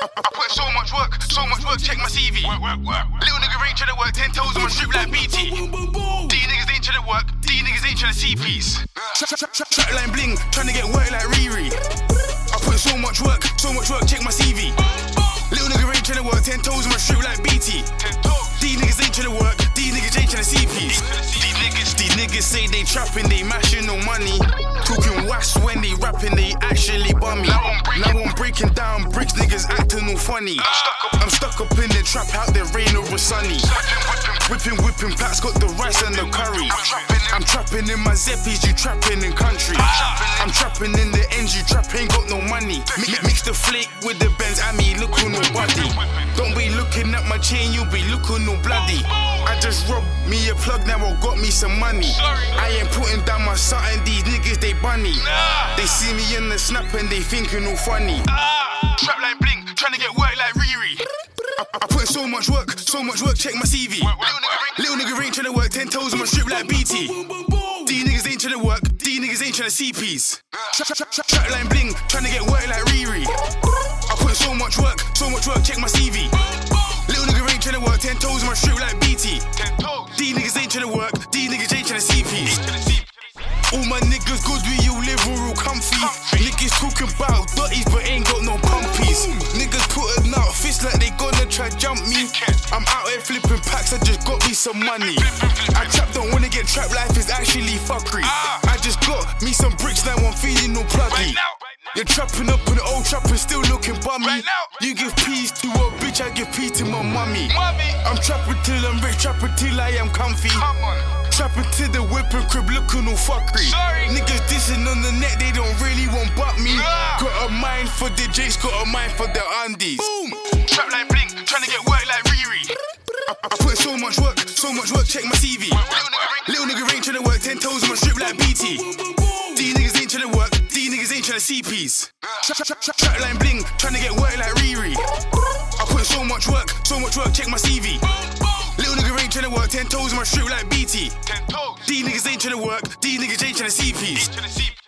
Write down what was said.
I, put so much work, so much work, check my CV. Work, work, work. Little nigga ain't trying to work, 10 toes on my strip like BT. D niggas ain't trying to work, D niggas ain't trying to see peace. Trapline bling, trying to get work like Riri. I put so much work, so much work, check my CV. Little nigga ain't trying to work, 10 toes on my strip like BT. D niggas ain't trying to work, D niggas ain't trying to see peace. These niggas, these niggas say they trapping, they mashing no money. Acting all funny. I'm stuck up in the trap, out there rain over sunny. Whipping, whipping, packs got the rice and the curry. I'm trapping in my zeppies, you trapping in country. I'm trapping in the ends, you trap ain't got no money. Mi- Mix the flake with the Benz, I mean, look on nobody. Don't be looking at my chain, you be looking all bloody. I just robbed me a plug, now I got me some money. I ain't putting down my something, these niggas they bunny. They see me in the snap and they thinking all funny. Trapline bling, trying to get work like Riri. I, I put in so much work, so much work, check my CV. Little nigga ain't trying to work, 10 toes on my strip like BT. D niggas ain't trying to work, D niggas ain't trying to see peace. Trapline bling, trying to get work like Riri. I put in so much work, so much work, check my CV. Little nigga ain't trying to work, 10 toes on my strip like BT. D niggas ain't trying to work, D niggas ain't tryna see peace. All my niggas good, we all live real comfy. Niggas talking about try jump me. I'm out here flipping packs, I just got me some money. I trap, don't wanna get trapped, life is actually fuckery. I just got me some bricks, now I'm feeling no pluggy. You're trapping up in the old trap and still looking bummy. You give peace to a bitch, I give peace to my mummy. I'm trapping till I'm rich, trapping till I am comfy. Trapping to the whipping crib, looking all fuckery. Niggas dissing on the net, they don't really want but me. Got a mind for the Jakes, got a mind for the undies. Boom! I, put so much work, so much work, check my CV. Little nigga ain't trying to work, 10 toes on my strip like BT. D niggas ain't trying to work, D niggas ain't trying to see peace. Trapline bling, trying to get work like Riri. I put so much work, so much work, check my CV. Little nigga ain't tryna work, 10 toes on my strip like BT. D niggas ain't tryna work, D niggas ain't tryna see peace.